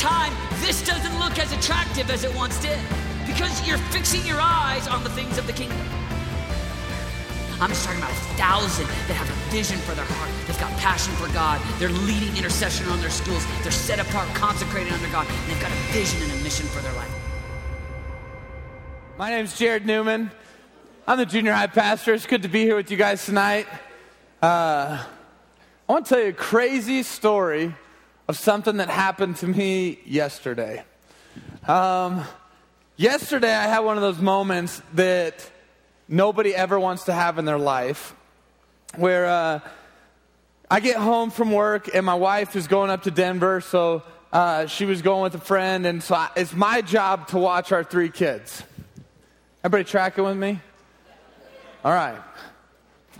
time, this doesn't look as attractive as it once did because you're fixing your eyes on the things of the kingdom. I'm just talking about a thousand that have a vision for their heart. They've got passion for God. They're leading intercession on their schools. They're set apart, consecrated under God. And they've got a vision and a mission for their life. My name's Jared Newman. I'm the junior high pastor. It's good to be here with you guys tonight. Uh, I want to tell you a crazy story of something that happened to me yesterday. Um, yesterday, I had one of those moments that nobody ever wants to have in their life where uh, I get home from work and my wife is going up to Denver, so uh, she was going with a friend, and so I, it's my job to watch our three kids. Everybody tracking with me? All right.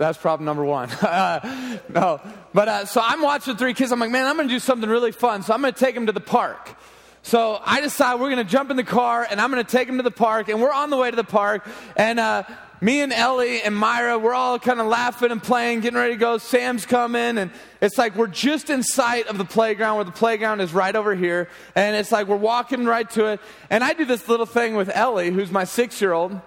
That's problem number one. uh, no, but uh, so I'm watching three kids. I'm like, man, I'm going to do something really fun. So I'm going to take them to the park. So I decide we're going to jump in the car and I'm going to take them to the park. And we're on the way to the park. And uh, me and Ellie and Myra, we're all kind of laughing and playing, getting ready to go. Sam's coming, and it's like we're just in sight of the playground where the playground is right over here. And it's like we're walking right to it. And I do this little thing with Ellie, who's my six year old.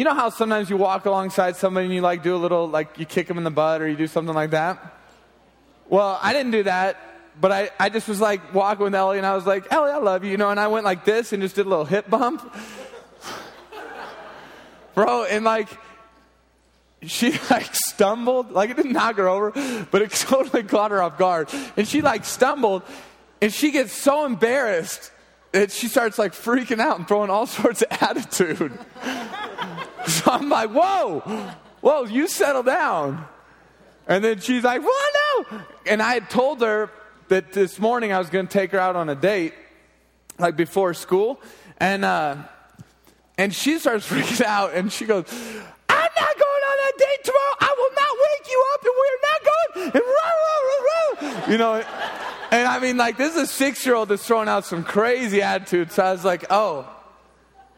You know how sometimes you walk alongside somebody and you like do a little, like you kick them in the butt or you do something like that? Well, I didn't do that, but I, I just was like walking with Ellie and I was like, Ellie, I love you, you know, and I went like this and just did a little hip bump. Bro, and like, she like stumbled, like it didn't knock her over, but it totally caught her off guard. And she like stumbled and she gets so embarrassed that she starts like freaking out and throwing all sorts of attitude. So I'm like, whoa, whoa, you settle down. And then she's like, well, no. And I had told her that this morning I was going to take her out on a date, like before school. And, uh, and she starts freaking out and she goes, I'm not going on that date tomorrow. I will not wake you up and we're not going. And rah, rah, rah, rah. You know, and I mean, like, this is a six year old that's throwing out some crazy attitudes. So I was like, oh,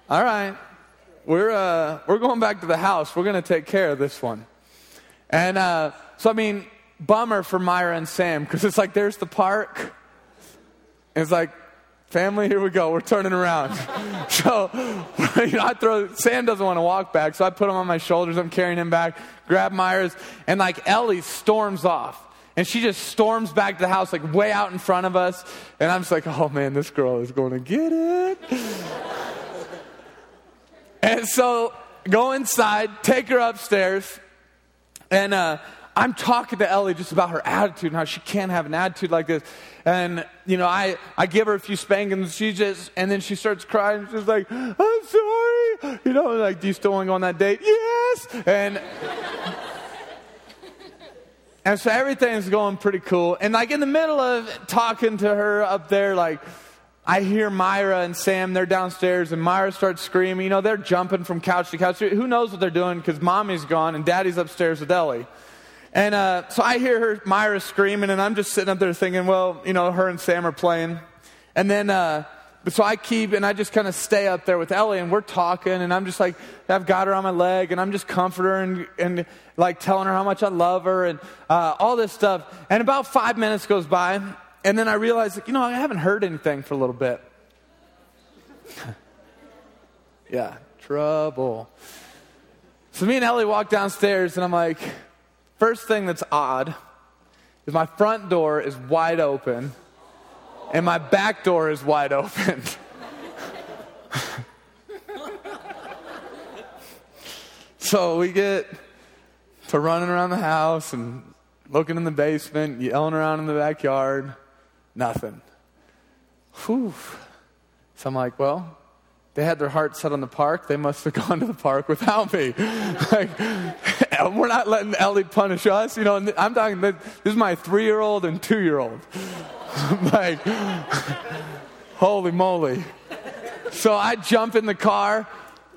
all right. We're, uh, we're going back to the house. We're going to take care of this one. And uh, so, I mean, bummer for Myra and Sam because it's like there's the park. It's like, family, here we go. We're turning around. so, you know, I throw, Sam doesn't want to walk back, so I put him on my shoulders. I'm carrying him back, grab Myra's, and like Ellie storms off. And she just storms back to the house, like way out in front of us. And I'm just like, oh man, this girl is going to get it. and so go inside, take her upstairs, and uh, I'm talking to Ellie just about her attitude and how she can't have an attitude like this. And, you know, I, I give her a few spankings. She just, and then she starts crying. She's like, I'm sorry. You know, like, do you still want to go on that date? Yes. And, and so everything's going pretty cool. And, like, in the middle of talking to her up there, like, I hear Myra and Sam, they're downstairs, and Myra starts screaming. You know, they're jumping from couch to couch. Who knows what they're doing because mommy's gone and daddy's upstairs with Ellie. And uh, so I hear her, Myra screaming, and I'm just sitting up there thinking, well, you know, her and Sam are playing. And then, uh, so I keep, and I just kind of stay up there with Ellie, and we're talking, and I'm just like, I've got her on my leg, and I'm just comforting her and, and like telling her how much I love her and uh, all this stuff. And about five minutes goes by, and then I realized, like, you know, I haven't heard anything for a little bit. yeah, trouble. So me and Ellie walk downstairs, and I'm like, First thing that's odd is my front door is wide open and my back door is wide open. so we get to running around the house and looking in the basement, yelling around in the backyard, nothing. Whew. So I'm like, well, they had their heart set on the park. They must have gone to the park without me. like, we're not letting Ellie punish us. You know, I'm talking, this is my three year old and two year old. like, holy moly. So I jump in the car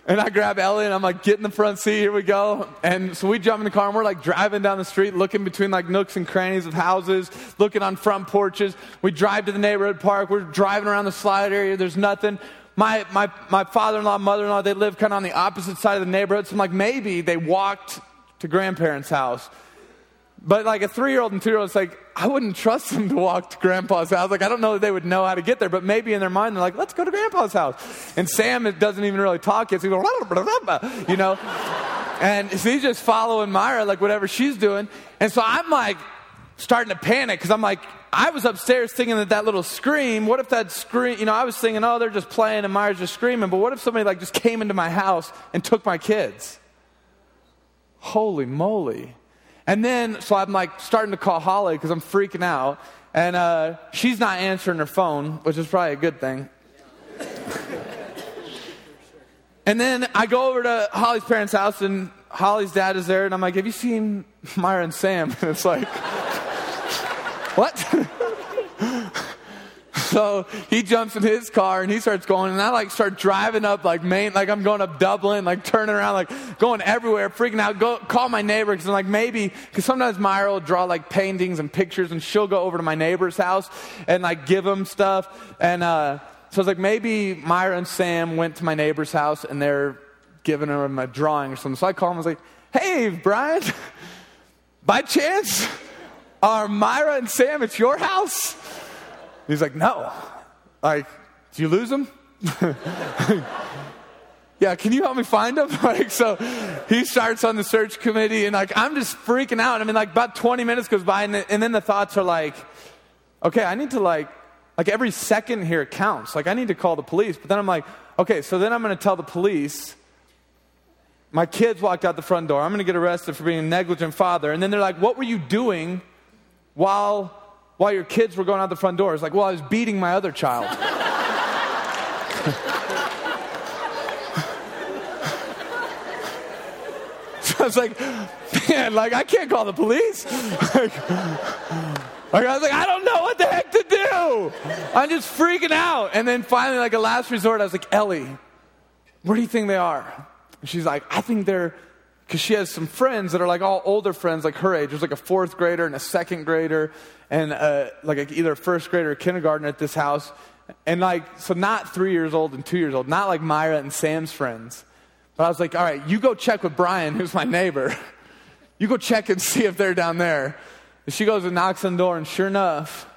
and I grab Ellie and I'm like, get in the front seat, here we go. And so we jump in the car and we're like driving down the street, looking between like nooks and crannies of houses, looking on front porches. We drive to the neighborhood park, we're driving around the slide area, there's nothing my, my, my father-in-law, mother-in-law, they live kind of on the opposite side of the neighborhood. So I'm like, maybe they walked to grandparents' house. But like a three year old and two year old, it's like, I wouldn't trust them to walk to grandpa's house. Like, I don't know that they would know how to get there, but maybe in their mind, they're like, let's go to grandpa's house. And Sam doesn't even really talk yet. So he goes, you know? And he's just following Myra, like whatever she's doing. And so I'm like starting to panic because I'm like, I was upstairs thinking that that little scream, what if that scream, you know, I was thinking, oh, they're just playing and Myra's just screaming, but what if somebody like just came into my house and took my kids? Holy moly. And then, so I'm like starting to call Holly because I'm freaking out. And uh, she's not answering her phone, which is probably a good thing. and then I go over to Holly's parents' house, and Holly's dad is there, and I'm like, Have you seen Myra and Sam? And it's like, What? so he jumps in his car and he starts going, and I like start driving up like Main, like I'm going up Dublin, like turning around, like going everywhere, freaking out. Go call my neighbor because I'm like maybe because sometimes Myra will draw like paintings and pictures, and she'll go over to my neighbor's house and like give him stuff. And uh, so I was like maybe Myra and Sam went to my neighbor's house and they're giving him a drawing or something. So I call him. I was like, Hey, Brian, by chance, are Myra and Sam at your house? He's like, no. Like, do you lose them? yeah, can you help me find them? like, so he starts on the search committee, and like, I'm just freaking out. I mean, like, about 20 minutes goes by, and, and then the thoughts are like, okay, I need to like, like every second here counts. Like, I need to call the police. But then I'm like, okay, so then I'm going to tell the police. My kids walked out the front door. I'm going to get arrested for being a negligent father. And then they're like, what were you doing while while your kids were going out the front door. It's like, well, I was beating my other child. so I was like, man, like, I can't call the police. like, like, I was like, I don't know what the heck to do. I'm just freaking out. And then finally, like a last resort, I was like, Ellie, where do you think they are? And she's like, I think they're because she has some friends that are like all older friends, like her age. There's like a fourth grader and a second grader, and uh, like a, either a first grader or kindergarten at this house. And like, so not three years old and two years old, not like Myra and Sam's friends. But I was like, all right, you go check with Brian, who's my neighbor. You go check and see if they're down there. And she goes and knocks on the door, and sure enough,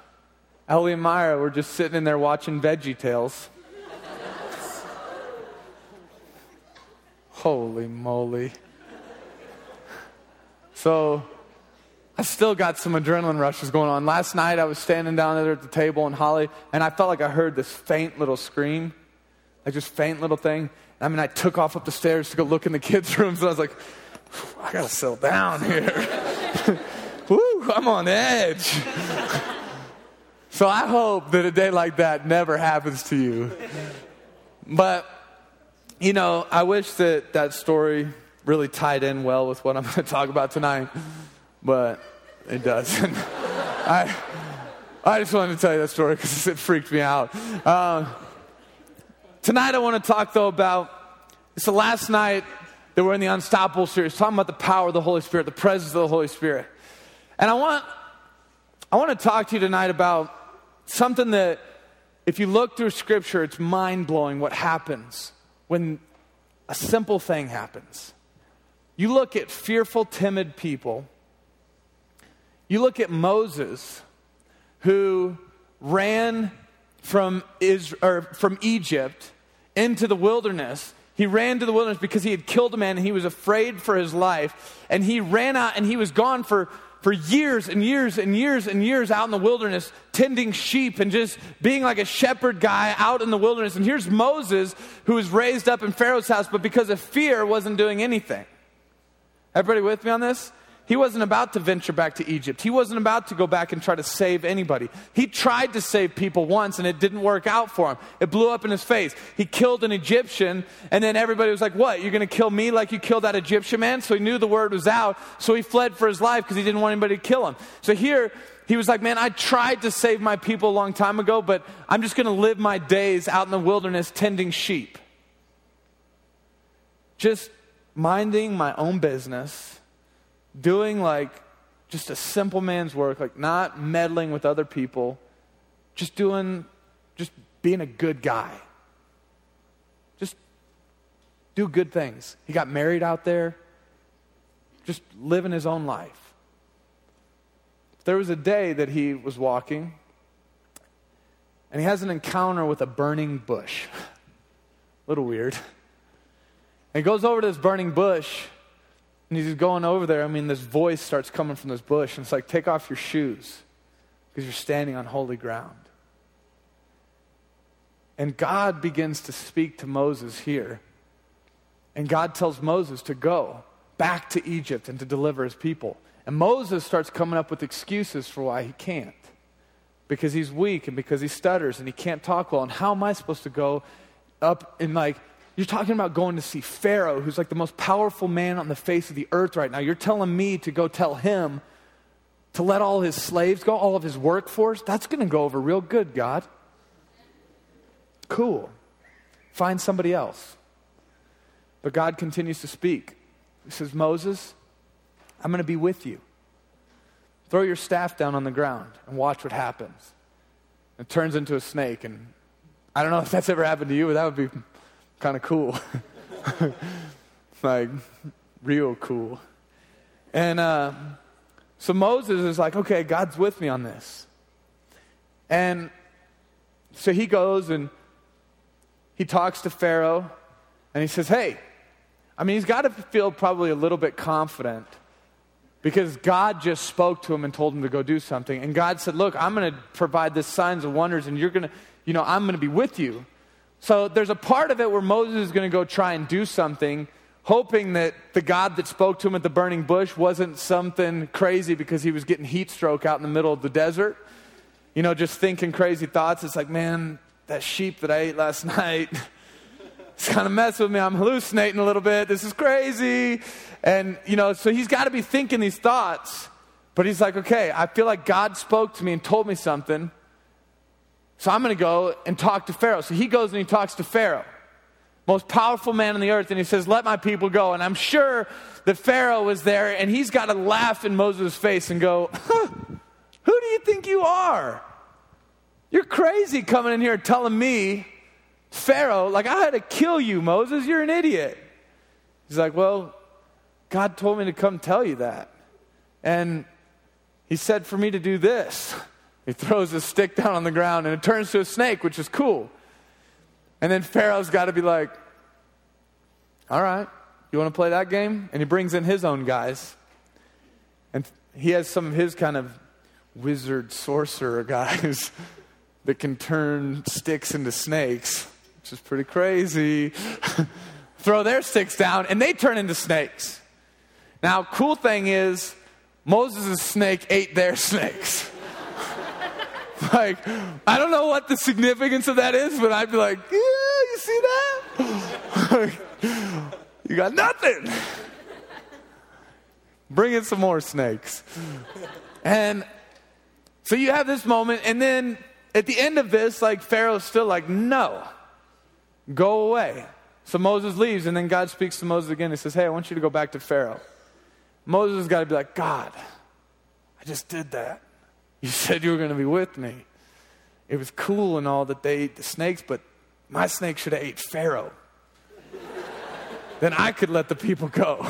Ellie and Myra were just sitting in there watching Veggie Tales. Holy moly. So I still got some adrenaline rushes going on. Last night I was standing down there at the table in Holly, and I felt like I heard this faint little scream, like just faint little thing. I mean, I took off up the stairs to go look in the kids' rooms, and I was like, I gotta settle down here. Woo, I'm on edge. so I hope that a day like that never happens to you. But, you know, I wish that that story really tied in well with what I'm going to talk about tonight, but it doesn't. I, I just wanted to tell you that story because it freaked me out. Uh, tonight, I want to talk, though, about it's the last night that we're in the Unstoppable series, talking about the power of the Holy Spirit, the presence of the Holy Spirit. And I want, I want to talk to you tonight about something that, if you look through Scripture, it's mind blowing what happens when a simple thing happens. You look at fearful, timid people. You look at Moses, who ran from, Israel, from Egypt into the wilderness. He ran to the wilderness because he had killed a man and he was afraid for his life. And he ran out and he was gone for, for years and years and years and years out in the wilderness, tending sheep and just being like a shepherd guy out in the wilderness. And here's Moses, who was raised up in Pharaoh's house, but because of fear wasn't doing anything. Everybody with me on this? He wasn't about to venture back to Egypt. He wasn't about to go back and try to save anybody. He tried to save people once and it didn't work out for him. It blew up in his face. He killed an Egyptian and then everybody was like, What? You're going to kill me like you killed that Egyptian man? So he knew the word was out. So he fled for his life because he didn't want anybody to kill him. So here, he was like, Man, I tried to save my people a long time ago, but I'm just going to live my days out in the wilderness tending sheep. Just minding my own business, doing like just a simple man's work, like not meddling with other people, just doing, just being a good guy. Just do good things. He got married out there, just living his own life. there was a day that he was walking and he has an encounter with a burning bush. a little weird. And he goes over to this burning bush and he's going over there. I mean, this voice starts coming from this bush and it's like, take off your shoes because you're standing on holy ground. And God begins to speak to Moses here. And God tells Moses to go back to Egypt and to deliver his people. And Moses starts coming up with excuses for why he can't. Because he's weak and because he stutters and he can't talk well. And how am I supposed to go up and like, you're talking about going to see Pharaoh, who's like the most powerful man on the face of the earth right now. You're telling me to go tell him to let all his slaves go, all of his workforce? That's going to go over real good, God. Cool. Find somebody else. But God continues to speak. He says, Moses, I'm going to be with you. Throw your staff down on the ground and watch what happens. It turns into a snake. And I don't know if that's ever happened to you, but that would be kind of cool. like, real cool. And uh, so Moses is like, okay, God's with me on this. And so he goes and he talks to Pharaoh and he says, hey, I mean, he's got to feel probably a little bit confident because God just spoke to him and told him to go do something. And God said, Look, I'm going to provide the signs and wonders, and you're going to, you know, I'm going to be with you. So there's a part of it where Moses is going to go try and do something, hoping that the God that spoke to him at the burning bush wasn't something crazy because he was getting heat stroke out in the middle of the desert. You know, just thinking crazy thoughts. It's like, man, that sheep that I ate last night it's kind of messing with me. I'm hallucinating a little bit. This is crazy. And, you know, so he's got to be thinking these thoughts. But he's like, okay, I feel like God spoke to me and told me something. So I'm going to go and talk to Pharaoh. So he goes and he talks to Pharaoh, most powerful man on the earth. And he says, let my people go. And I'm sure that Pharaoh was there and he's got to laugh in Moses' face and go, huh, who do you think you are? You're crazy coming in here telling me Pharaoh, like, I had to kill you, Moses. You're an idiot. He's like, Well, God told me to come tell you that. And he said for me to do this. He throws a stick down on the ground and it turns to a snake, which is cool. And then Pharaoh's got to be like, All right, you want to play that game? And he brings in his own guys. And he has some of his kind of wizard sorcerer guys that can turn sticks into snakes which is pretty crazy, throw their sticks down and they turn into snakes. Now, cool thing is, Moses' snake ate their snakes. Like, I don't know what the significance of that is, but I'd be like, yeah, you see that? you got nothing. Bring in some more snakes. And so you have this moment, and then at the end of this, like Pharaoh's still like, no. Go away. So Moses leaves, and then God speaks to Moses again. He says, Hey, I want you to go back to Pharaoh. Moses has got to be like, God, I just did that. You said you were going to be with me. It was cool and all that they ate the snakes, but my snake should have ate Pharaoh. then I could let the people go.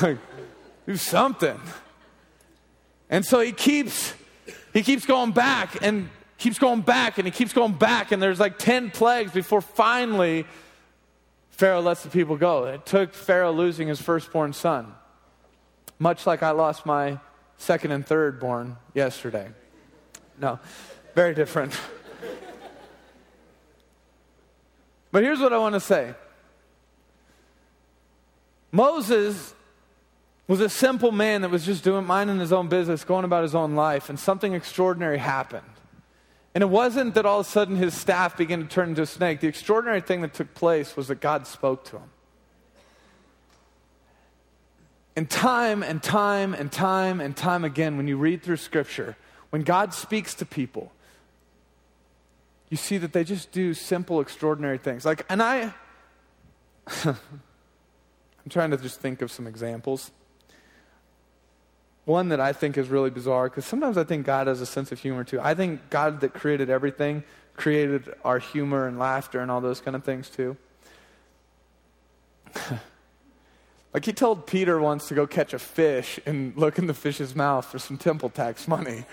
do something. And so he keeps he keeps going back and keeps going back and he keeps going back, and there's like 10 plagues before finally Pharaoh lets the people go. It took Pharaoh losing his firstborn son, much like I lost my second and third born yesterday. No, very different. but here's what I want to say Moses was a simple man that was just doing minding his own business, going about his own life, and something extraordinary happened. And it wasn't that all of a sudden his staff began to turn into a snake. The extraordinary thing that took place was that God spoke to him. And time and time and time and time again, when you read through Scripture, when God speaks to people, you see that they just do simple, extraordinary things. Like, and I, I'm trying to just think of some examples. One that I think is really bizarre, because sometimes I think God has a sense of humor too. I think God that created everything created our humor and laughter and all those kind of things too. Like he told Peter once to go catch a fish and look in the fish's mouth for some temple tax money.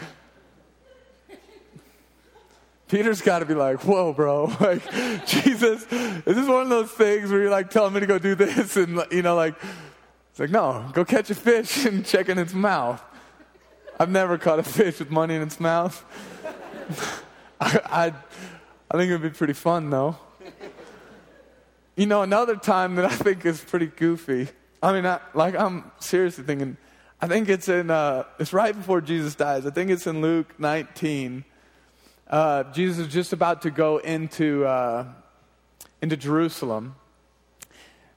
Peter's got to be like, whoa, bro. Like, Jesus, is this one of those things where you're like telling me to go do this? And, you know, like, it's like, no, go catch a fish and check in its mouth. I've never caught a fish with money in its mouth. I, I, I think it would be pretty fun, though. You know, another time that I think is pretty goofy. I mean, I, like, I'm seriously thinking, I think it's in, uh, it's right before Jesus dies. I think it's in Luke 19. Uh, Jesus is just about to go into, uh, into Jerusalem.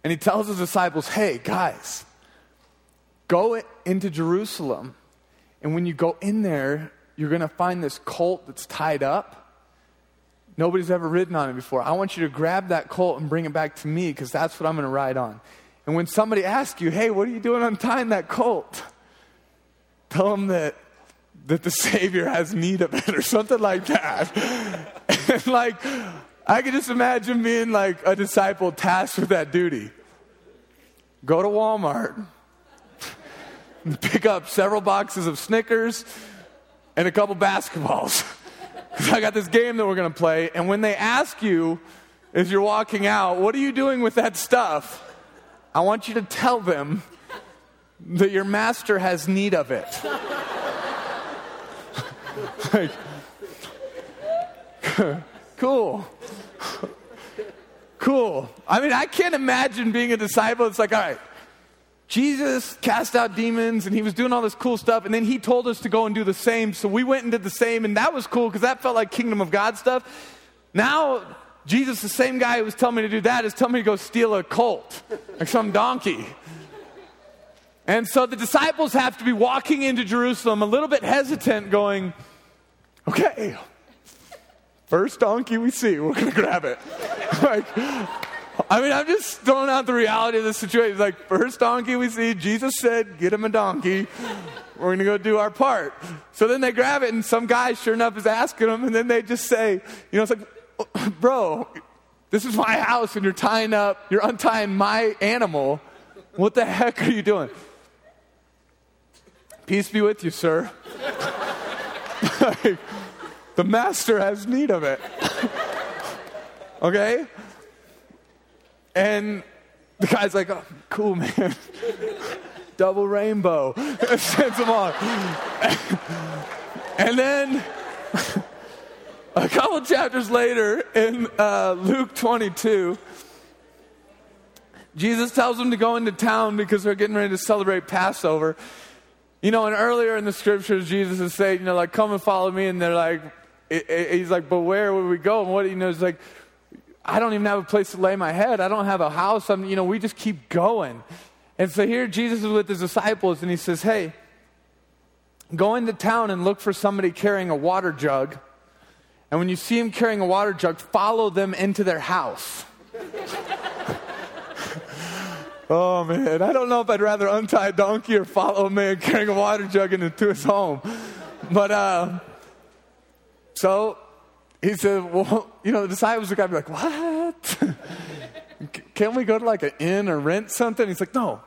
And he tells his disciples, hey, guys, go into Jerusalem. And when you go in there, you're going to find this colt that's tied up. Nobody's ever ridden on it before. I want you to grab that colt and bring it back to me because that's what I'm going to ride on. And when somebody asks you, hey, what are you doing untying that colt? Tell them that, that the Savior has need of it or something like that. and like, I can just imagine being like a disciple tasked with that duty. Go to Walmart, pick up several boxes of Snickers and a couple basketballs. I got this game that we're going to play. And when they ask you, as you're walking out, what are you doing with that stuff? I want you to tell them that your master has need of it. like, cool. cool. I mean, I can't imagine being a disciple. It's like, all right, Jesus cast out demons and he was doing all this cool stuff, and then he told us to go and do the same. So we went and did the same, and that was cool because that felt like kingdom of God stuff. Now, Jesus, the same guy who was telling me to do that, is telling me to go steal a colt, like some donkey. And so the disciples have to be walking into Jerusalem a little bit hesitant, going, okay, first donkey we see, we're going to grab it. like, I mean, I'm just throwing out the reality of the situation. Like, first donkey we see, Jesus said, get him a donkey. We're going to go do our part. So then they grab it, and some guy, sure enough, is asking them, and then they just say, you know, it's like, bro, this is my house, and you're tying up, you're untying my animal. What the heck are you doing? Peace be with you, sir. the master has need of it. okay? And the guy's like, oh, cool, man. Double rainbow. Sends them on. and then a couple chapters later in uh, Luke 22, Jesus tells them to go into town because they're getting ready to celebrate Passover. You know, and earlier in the scriptures, Jesus is saying, you know, like, come and follow me. And they're like, he's like, but where would we go? And what, you know, he's like, I don't even have a place to lay my head. I don't have a house. I'm, you know, we just keep going. And so here Jesus is with his disciples and he says, Hey, go into town and look for somebody carrying a water jug. And when you see him carrying a water jug, follow them into their house. oh man, I don't know if I'd rather untie a donkey or follow a man carrying a water jug into his home. But uh, so he said, Well, you know, the disciples are going to be like, What? Can't we go to like an inn or rent something? He's like, No.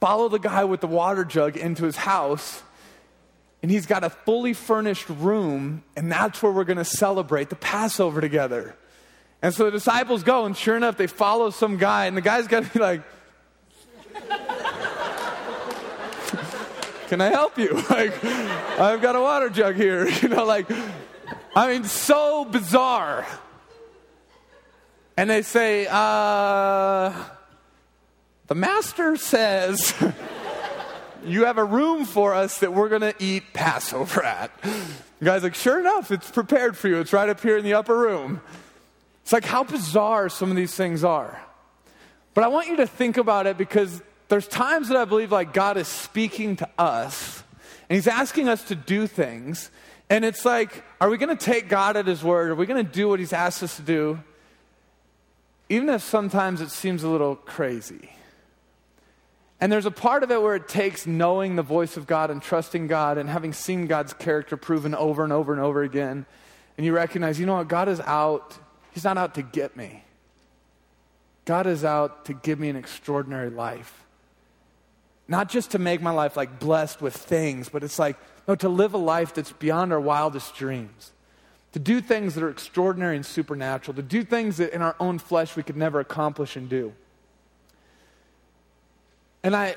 Follow the guy with the water jug into his house, and he's got a fully furnished room, and that's where we're going to celebrate the Passover together. And so the disciples go, and sure enough, they follow some guy, and the guy's got to be like, Can I help you? Like, I've got a water jug here. You know, like, I mean, so bizarre. And they say, uh, the master says, you have a room for us that we're going to eat Passover at. The guy's like, sure enough, it's prepared for you. It's right up here in the upper room. It's like how bizarre some of these things are. But I want you to think about it because there's times that I believe like God is speaking to us and he's asking us to do things and it's like, are we going to take God at His word? Are we going to do what He's asked us to do? Even if sometimes it seems a little crazy. And there's a part of it where it takes knowing the voice of God and trusting God and having seen God's character proven over and over and over again. And you recognize, you know what? God is out. He's not out to get me. God is out to give me an extraordinary life. Not just to make my life like blessed with things, but it's like, no, to live a life that's beyond our wildest dreams. To do things that are extraordinary and supernatural. To do things that in our own flesh we could never accomplish and do. And I,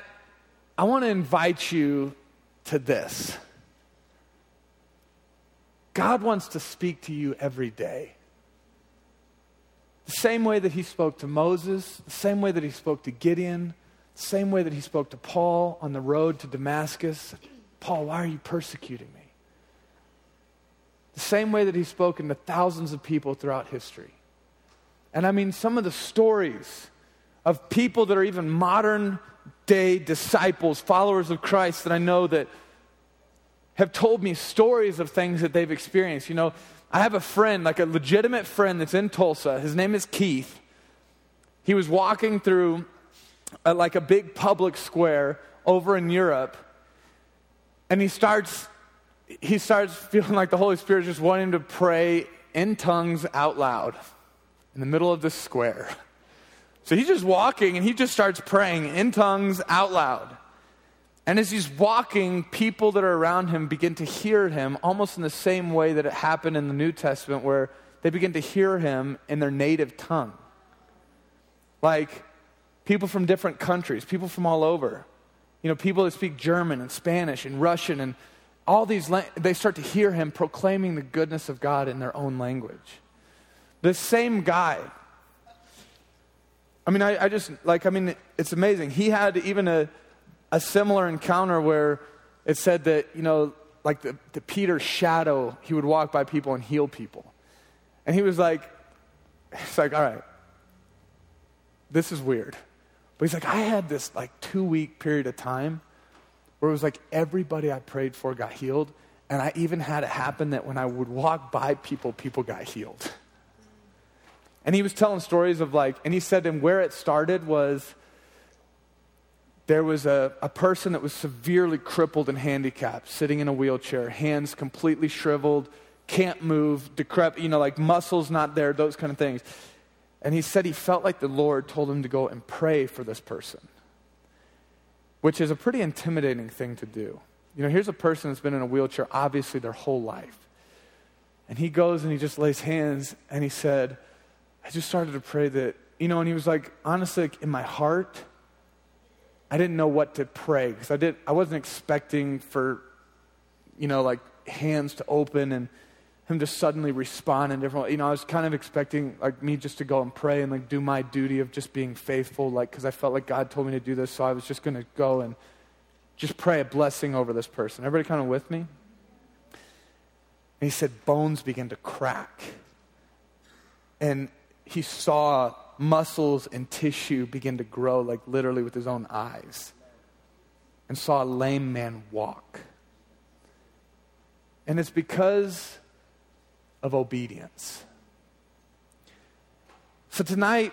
I want to invite you to this. God wants to speak to you every day. The same way that he spoke to Moses, the same way that he spoke to Gideon, the same way that he spoke to Paul on the road to Damascus. Paul, why are you persecuting me? The same way that he's spoken to thousands of people throughout history. And I mean, some of the stories of people that are even modern day disciples, followers of Christ that I know that have told me stories of things that they've experienced. You know, I have a friend, like a legitimate friend that's in Tulsa. His name is Keith. He was walking through a, like a big public square over in Europe, and he starts he starts feeling like the Holy Spirit is just wanting to pray in tongues out loud in the middle of this square. So he's just walking and he just starts praying in tongues out loud. And as he's walking, people that are around him begin to hear him almost in the same way that it happened in the New Testament, where they begin to hear him in their native tongue. Like people from different countries, people from all over. You know, people that speak German and Spanish and Russian and all these, they start to hear him proclaiming the goodness of God in their own language. The same guy. I mean, I, I just, like, I mean, it's amazing. He had even a, a similar encounter where it said that, you know, like the, the Peter's shadow, he would walk by people and heal people. And he was like, it's like, all right, this is weird. But he's like, I had this like two week period of time where it was like everybody I prayed for got healed. And I even had it happen that when I would walk by people, people got healed. And he was telling stories of like, and he said, and where it started was there was a, a person that was severely crippled and handicapped, sitting in a wheelchair, hands completely shriveled, can't move, decrepit, you know, like muscles not there, those kind of things. And he said he felt like the Lord told him to go and pray for this person, which is a pretty intimidating thing to do. You know, here's a person that's been in a wheelchair obviously their whole life. And he goes and he just lays hands and he said, I just started to pray that, you know, and he was like, honestly, in my heart, I didn't know what to pray because I did I wasn't expecting for you know like hands to open and him to suddenly respond in different you know I was kind of expecting like me just to go and pray and like do my duty of just being faithful like cuz I felt like God told me to do this so I was just going to go and just pray a blessing over this person. Everybody kind of with me? And he said bones begin to crack. And he saw muscles and tissue begin to grow, like literally with his own eyes, and saw a lame man walk. And it's because of obedience. So tonight,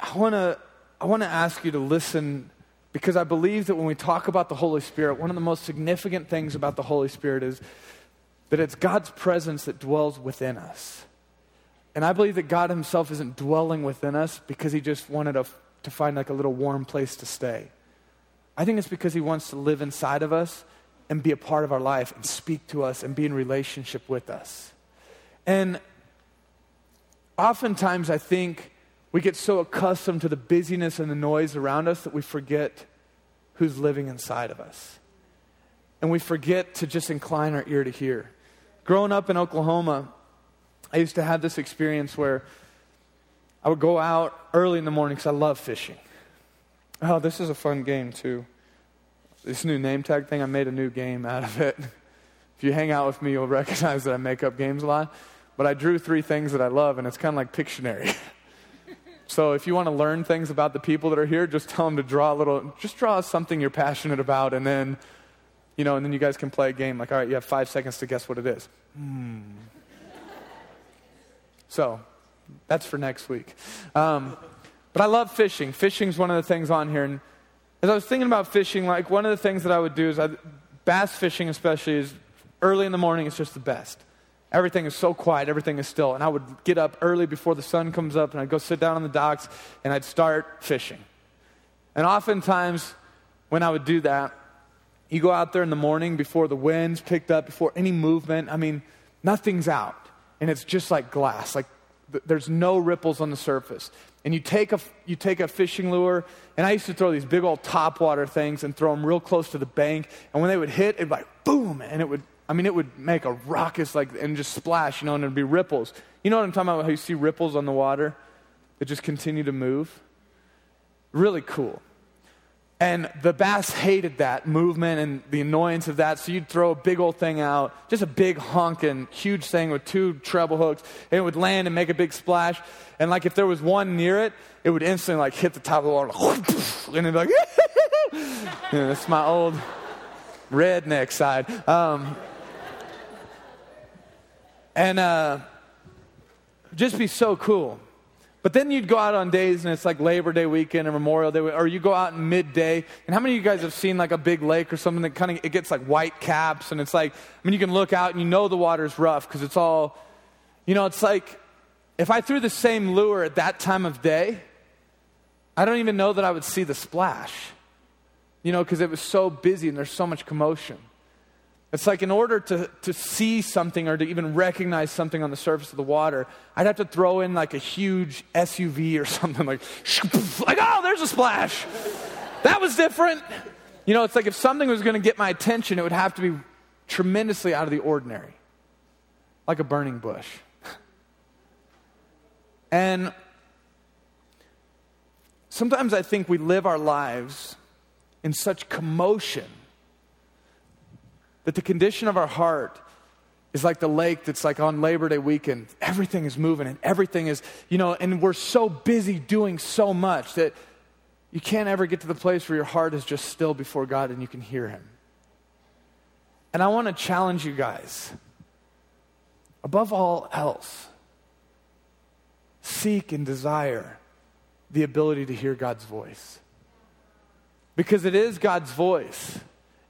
I want to I want to ask you to listen because I believe that when we talk about the Holy Spirit, one of the most significant things about the Holy Spirit is that it's God's presence that dwells within us. And I believe that God Himself isn't dwelling within us because He just wanted a, to find like a little warm place to stay. I think it's because He wants to live inside of us and be a part of our life and speak to us and be in relationship with us. And oftentimes I think we get so accustomed to the busyness and the noise around us that we forget who's living inside of us. And we forget to just incline our ear to hear. Growing up in Oklahoma, I used to have this experience where I would go out early in the morning because I love fishing. Oh, this is a fun game, too. This new name tag thing, I made a new game out of it. If you hang out with me, you'll recognize that I make up games a lot. But I drew three things that I love, and it's kind of like Pictionary. so if you want to learn things about the people that are here, just tell them to draw a little, just draw something you're passionate about, and then, you know, and then you guys can play a game. Like, all right, you have five seconds to guess what it is. Hmm. So that's for next week. Um, but I love fishing. Fishing is one of the things on here. And as I was thinking about fishing, like one of the things that I would do is I, bass fishing, especially, is early in the morning. It's just the best. everything is so quiet, everything is still. And I would get up early before the sun comes up and I'd go sit down on the docks and I'd start fishing. And oftentimes, when I would do that, you go out there in the morning before the wind's picked up, before any movement. I mean, nothing's out. And it's just like glass, like th- there's no ripples on the surface. And you take, a, you take a fishing lure, and I used to throw these big old topwater things and throw them real close to the bank. And when they would hit, it'd be like boom, and it would, I mean, it would make a ruckus like, and just splash, you know, and it'd be ripples. You know what I'm talking about? How you see ripples on the water that just continue to move? Really cool. And the bass hated that movement and the annoyance of that. So you'd throw a big old thing out, just a big honking, huge thing with two treble hooks, and it would land and make a big splash. And like if there was one near it, it would instantly like hit the top of the water, and it'd be like, that's my old redneck side. Um, and uh, just be so cool. But then you'd go out on days and it's like Labor Day weekend or Memorial Day, or you go out in midday. And how many of you guys have seen like a big lake or something that kind of it gets like white caps and it's like, I mean, you can look out and you know the water's rough because it's all, you know, it's like if I threw the same lure at that time of day, I don't even know that I would see the splash, you know, because it was so busy and there's so much commotion. It's like in order to, to see something or to even recognize something on the surface of the water, I'd have to throw in like a huge SUV or something like, like, oh, there's a splash. That was different. You know, it's like if something was going to get my attention, it would have to be tremendously out of the ordinary, like a burning bush. And sometimes I think we live our lives in such commotion that the condition of our heart is like the lake that's like on Labor Day weekend. Everything is moving and everything is, you know, and we're so busy doing so much that you can't ever get to the place where your heart is just still before God and you can hear Him. And I want to challenge you guys, above all else, seek and desire the ability to hear God's voice. Because it is God's voice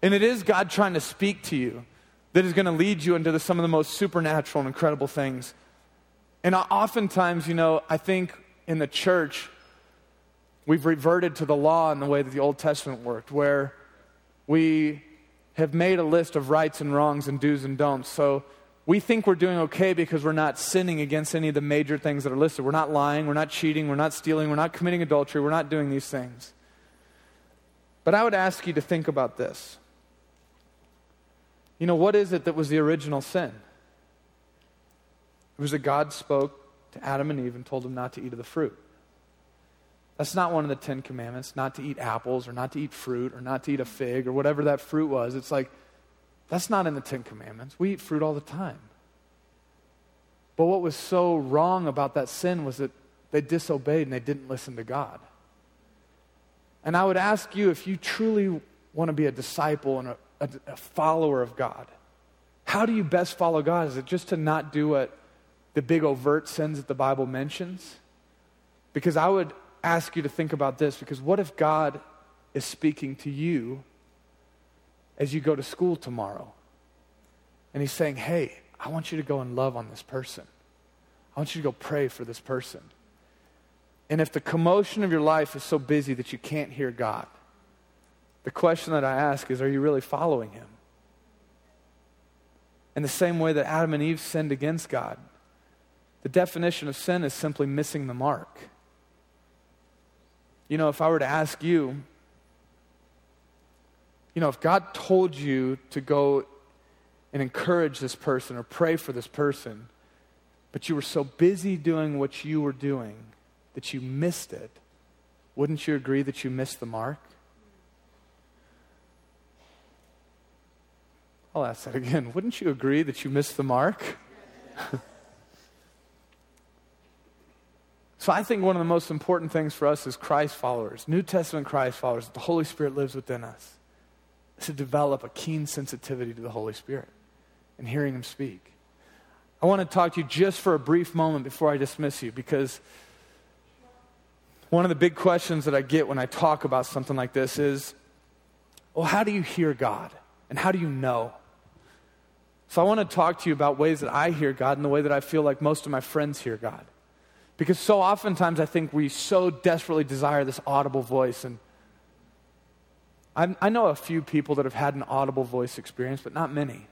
and it is God trying to speak to you that is going to lead you into the, some of the most supernatural and incredible things. And oftentimes, you know, I think in the church, we've reverted to the law in the way that the Old Testament worked, where we have made a list of rights and wrongs and do's and don'ts. So we think we're doing okay because we're not sinning against any of the major things that are listed. We're not lying, we're not cheating, we're not stealing, we're not committing adultery, we're not doing these things. But I would ask you to think about this. You know, what is it that was the original sin? It was that God spoke to Adam and Eve and told them not to eat of the fruit. That's not one of the Ten Commandments, not to eat apples or not to eat fruit or not to eat a fig or whatever that fruit was. It's like, that's not in the Ten Commandments. We eat fruit all the time. But what was so wrong about that sin was that they disobeyed and they didn't listen to God. And I would ask you if you truly want to be a disciple and a, a, a follower of God. How do you best follow God? Is it just to not do what the big overt sins that the Bible mentions? Because I would ask you to think about this because what if God is speaking to you as you go to school tomorrow? And he's saying, hey, I want you to go and love on this person. I want you to go pray for this person. And if the commotion of your life is so busy that you can't hear God, the question that I ask is are you really following him? In the same way that Adam and Eve sinned against God, the definition of sin is simply missing the mark. You know, if I were to ask you, you know, if God told you to go and encourage this person or pray for this person, but you were so busy doing what you were doing that you missed it, wouldn't you agree that you missed the mark? I'll ask that again. Wouldn't you agree that you missed the mark? so I think one of the most important things for us as Christ followers, New Testament Christ followers, that the Holy Spirit lives within us, is to develop a keen sensitivity to the Holy Spirit and hearing Him speak. I want to talk to you just for a brief moment before I dismiss you because one of the big questions that I get when I talk about something like this is well, how do you hear God? And how do you know? So I want to talk to you about ways that I hear God and the way that I feel like most of my friends hear God. Because so oftentimes I think we so desperately desire this audible voice. And i I know a few people that have had an audible voice experience, but not many.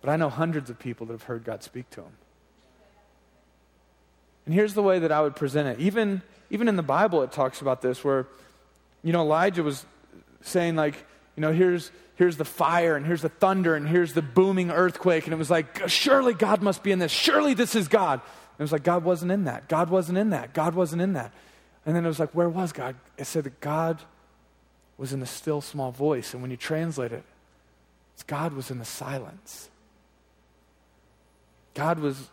But I know hundreds of people that have heard God speak to them. And here's the way that I would present it. Even, even in the Bible, it talks about this, where, you know, Elijah was saying, like, you know, here's, here's the fire, and here's the thunder, and here's the booming earthquake. And it was like, surely God must be in this. Surely this is God. And it was like, God wasn't in that. God wasn't in that. God wasn't in that. And then it was like, where was God? It said that God was in the still small voice. And when you translate it, it's God was in the silence. God was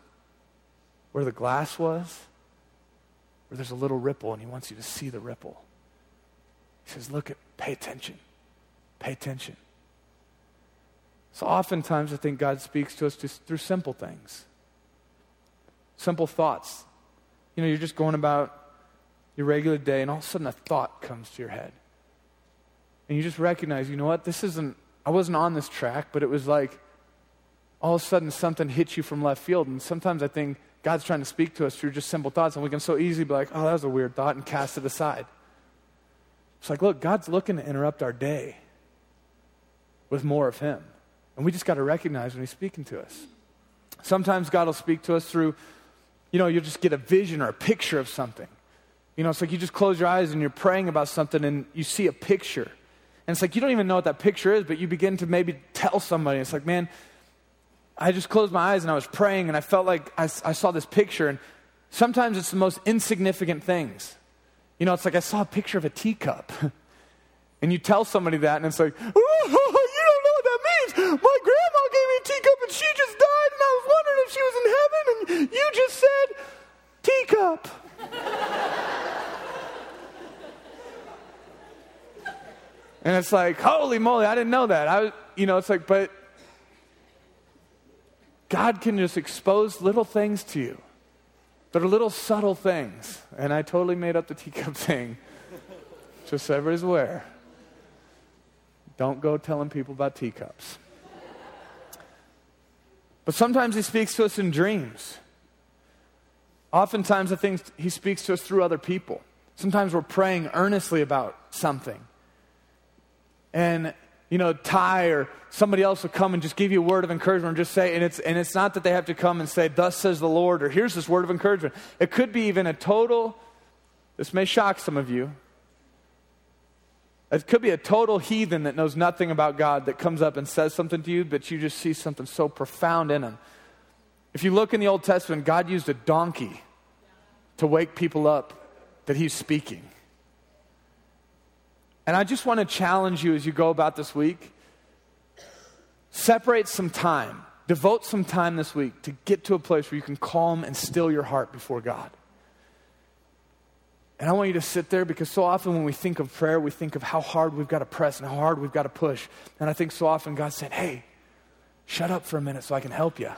where the glass was, where there's a little ripple, and He wants you to see the ripple. He says, Look at, pay attention. Pay attention. So oftentimes I think God speaks to us just through simple things, simple thoughts. You know, you're just going about your regular day, and all of a sudden a thought comes to your head. And you just recognize, you know what, this isn't, I wasn't on this track, but it was like all of a sudden something hits you from left field. And sometimes I think God's trying to speak to us through just simple thoughts, and we can so easily be like, oh, that was a weird thought, and cast it aside. It's like, look, God's looking to interrupt our day with more of Him. And we just got to recognize when He's speaking to us. Sometimes God will speak to us through, you know, you'll just get a vision or a picture of something. You know, it's like you just close your eyes and you're praying about something and you see a picture. And it's like you don't even know what that picture is, but you begin to maybe tell somebody. It's like, man, I just closed my eyes and I was praying and I felt like I, I saw this picture. And sometimes it's the most insignificant things. You know, it's like I saw a picture of a teacup. and you tell somebody that and it's like, oh, you don't know what that means. My grandma gave me a teacup and she just died and I was wondering if she was in heaven and you just said teacup. and it's like, holy moly, I didn't know that. I, you know, it's like, but God can just expose little things to you that are little subtle things. And I totally made up the teacup thing, just so everybody's aware. Don't go telling people about teacups. But sometimes he speaks to us in dreams. Oftentimes, I think he speaks to us through other people. Sometimes we're praying earnestly about something. And you know, Ty or somebody else will come and just give you a word of encouragement and just say, and it's, and it's not that they have to come and say, Thus says the Lord, or here's this word of encouragement. It could be even a total, this may shock some of you. It could be a total heathen that knows nothing about God that comes up and says something to you, but you just see something so profound in him. If you look in the Old Testament, God used a donkey to wake people up that he's speaking. And I just want to challenge you as you go about this week separate some time, devote some time this week to get to a place where you can calm and still your heart before God. And I want you to sit there because so often when we think of prayer, we think of how hard we've got to press and how hard we've got to push. And I think so often God said, hey, shut up for a minute so I can help you.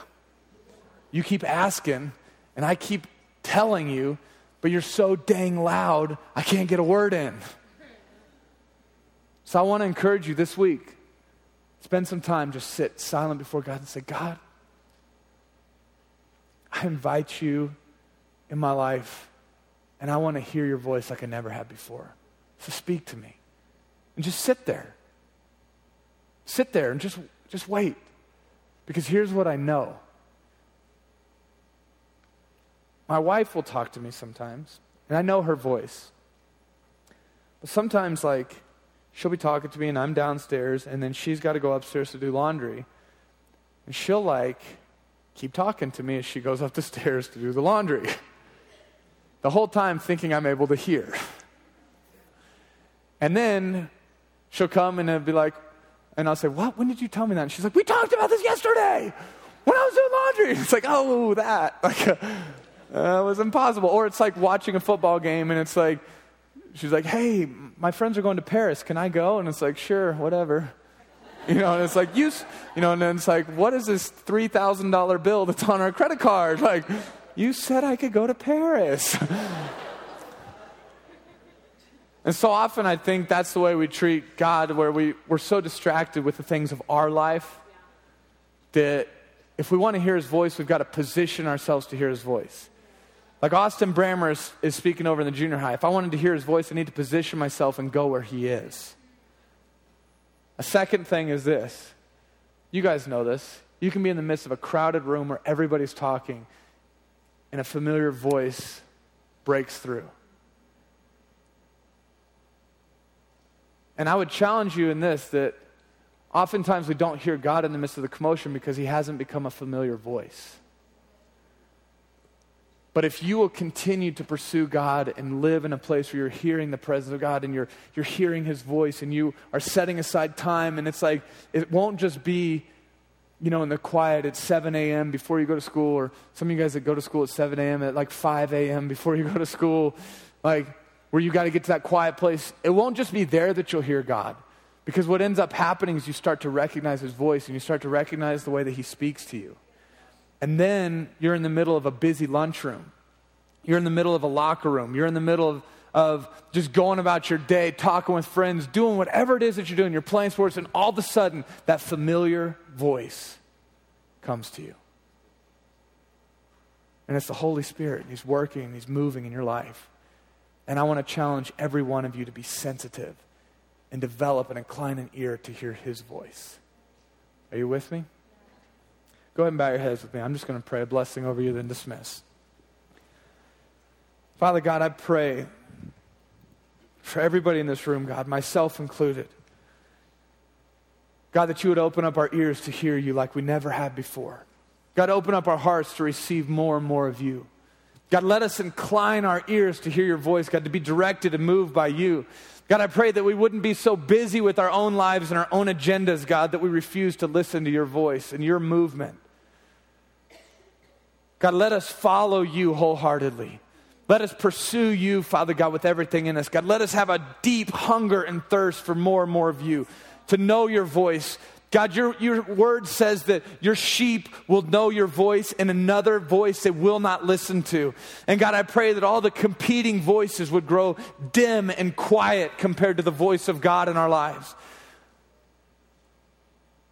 You keep asking, and I keep telling you, but you're so dang loud, I can't get a word in. So I want to encourage you this week spend some time, just sit silent before God and say, God, I invite you in my life, and I want to hear your voice like I never have before. So speak to me. And just sit there. Sit there and just, just wait. Because here's what I know. My wife will talk to me sometimes, and I know her voice. But sometimes, like, she'll be talking to me and I'm downstairs and then she's got to go upstairs to do laundry. And she'll like keep talking to me as she goes up the stairs to do the laundry. The whole time thinking I'm able to hear. And then she'll come and it'll be like, and I'll say, What? When did you tell me that? And she's like, We talked about this yesterday when I was doing laundry. It's like, Oh, that. Like, uh, it was impossible. Or it's like watching a football game and it's like, she's like, hey, my friends are going to Paris. Can I go? And it's like, sure, whatever. You know, and it's like, you, you know, and then it's like, what is this $3,000 bill that's on our credit card? Like, you said I could go to Paris. and so often I think that's the way we treat God, where we, we're so distracted with the things of our life that if we want to hear his voice, we've got to position ourselves to hear his voice. Like Austin Brammer is, is, speaking over in the junior high. If I wanted to hear his voice, I need to position myself and go where he is. A second thing is this. You guys know this. You can be in the midst of a crowded room where everybody's talking, and a familiar voice breaks through. And I would challenge you in this that oftentimes we don't hear God in the midst of the commotion because he hasn't become a familiar voice. But if you will continue to pursue God and live in a place where you're hearing the presence of God and you're, you're hearing His voice and you are setting aside time, and it's like, it won't just be, you know, in the quiet at 7 a.m. before you go to school, or some of you guys that go to school at 7 a.m., at like 5 a.m. before you go to school, like where you got to get to that quiet place. It won't just be there that you'll hear God. Because what ends up happening is you start to recognize His voice and you start to recognize the way that He speaks to you. And then you're in the middle of a busy lunchroom. You're in the middle of a locker room. You're in the middle of, of just going about your day, talking with friends, doing whatever it is that you're doing. You're playing sports, and all of a sudden, that familiar voice comes to you. And it's the Holy Spirit. He's working, He's moving in your life. And I want to challenge every one of you to be sensitive and develop and incline an ear to hear His voice. Are you with me? Go ahead and bow your heads with me. I'm just going to pray a blessing over you, then dismiss. Father God, I pray for everybody in this room, God, myself included. God, that you would open up our ears to hear you like we never have before. God, open up our hearts to receive more and more of you. God, let us incline our ears to hear your voice, God, to be directed and moved by you. God, I pray that we wouldn't be so busy with our own lives and our own agendas, God, that we refuse to listen to your voice and your movement. God, let us follow you wholeheartedly. Let us pursue you, Father God, with everything in us. God, let us have a deep hunger and thirst for more and more of you, to know your voice. God, your, your word says that your sheep will know your voice and another voice they will not listen to. And God, I pray that all the competing voices would grow dim and quiet compared to the voice of God in our lives.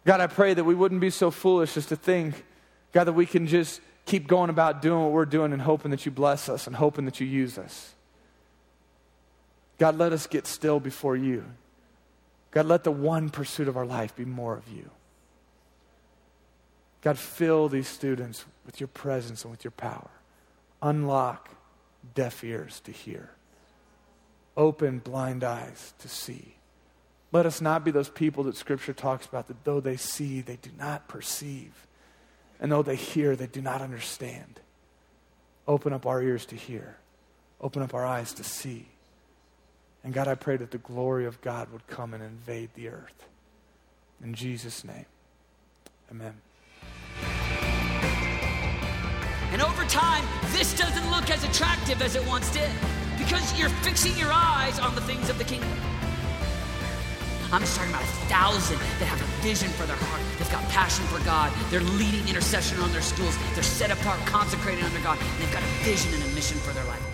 God, I pray that we wouldn't be so foolish as to think, God, that we can just keep going about doing what we're doing and hoping that you bless us and hoping that you use us. God, let us get still before you. God, let the one pursuit of our life be more of you. God, fill these students with your presence and with your power. Unlock deaf ears to hear, open blind eyes to see. Let us not be those people that Scripture talks about that though they see, they do not perceive. And though they hear, they do not understand. Open up our ears to hear, open up our eyes to see. And God, I pray that the glory of God would come and invade the earth. In Jesus' name, amen. And over time, this doesn't look as attractive as it once did because you're fixing your eyes on the things of the kingdom. I'm just talking about a thousand that have a vision for their heart. They've got passion for God. They're leading intercession on their schools. They're set apart, consecrated under God. And they've got a vision and a mission for their life.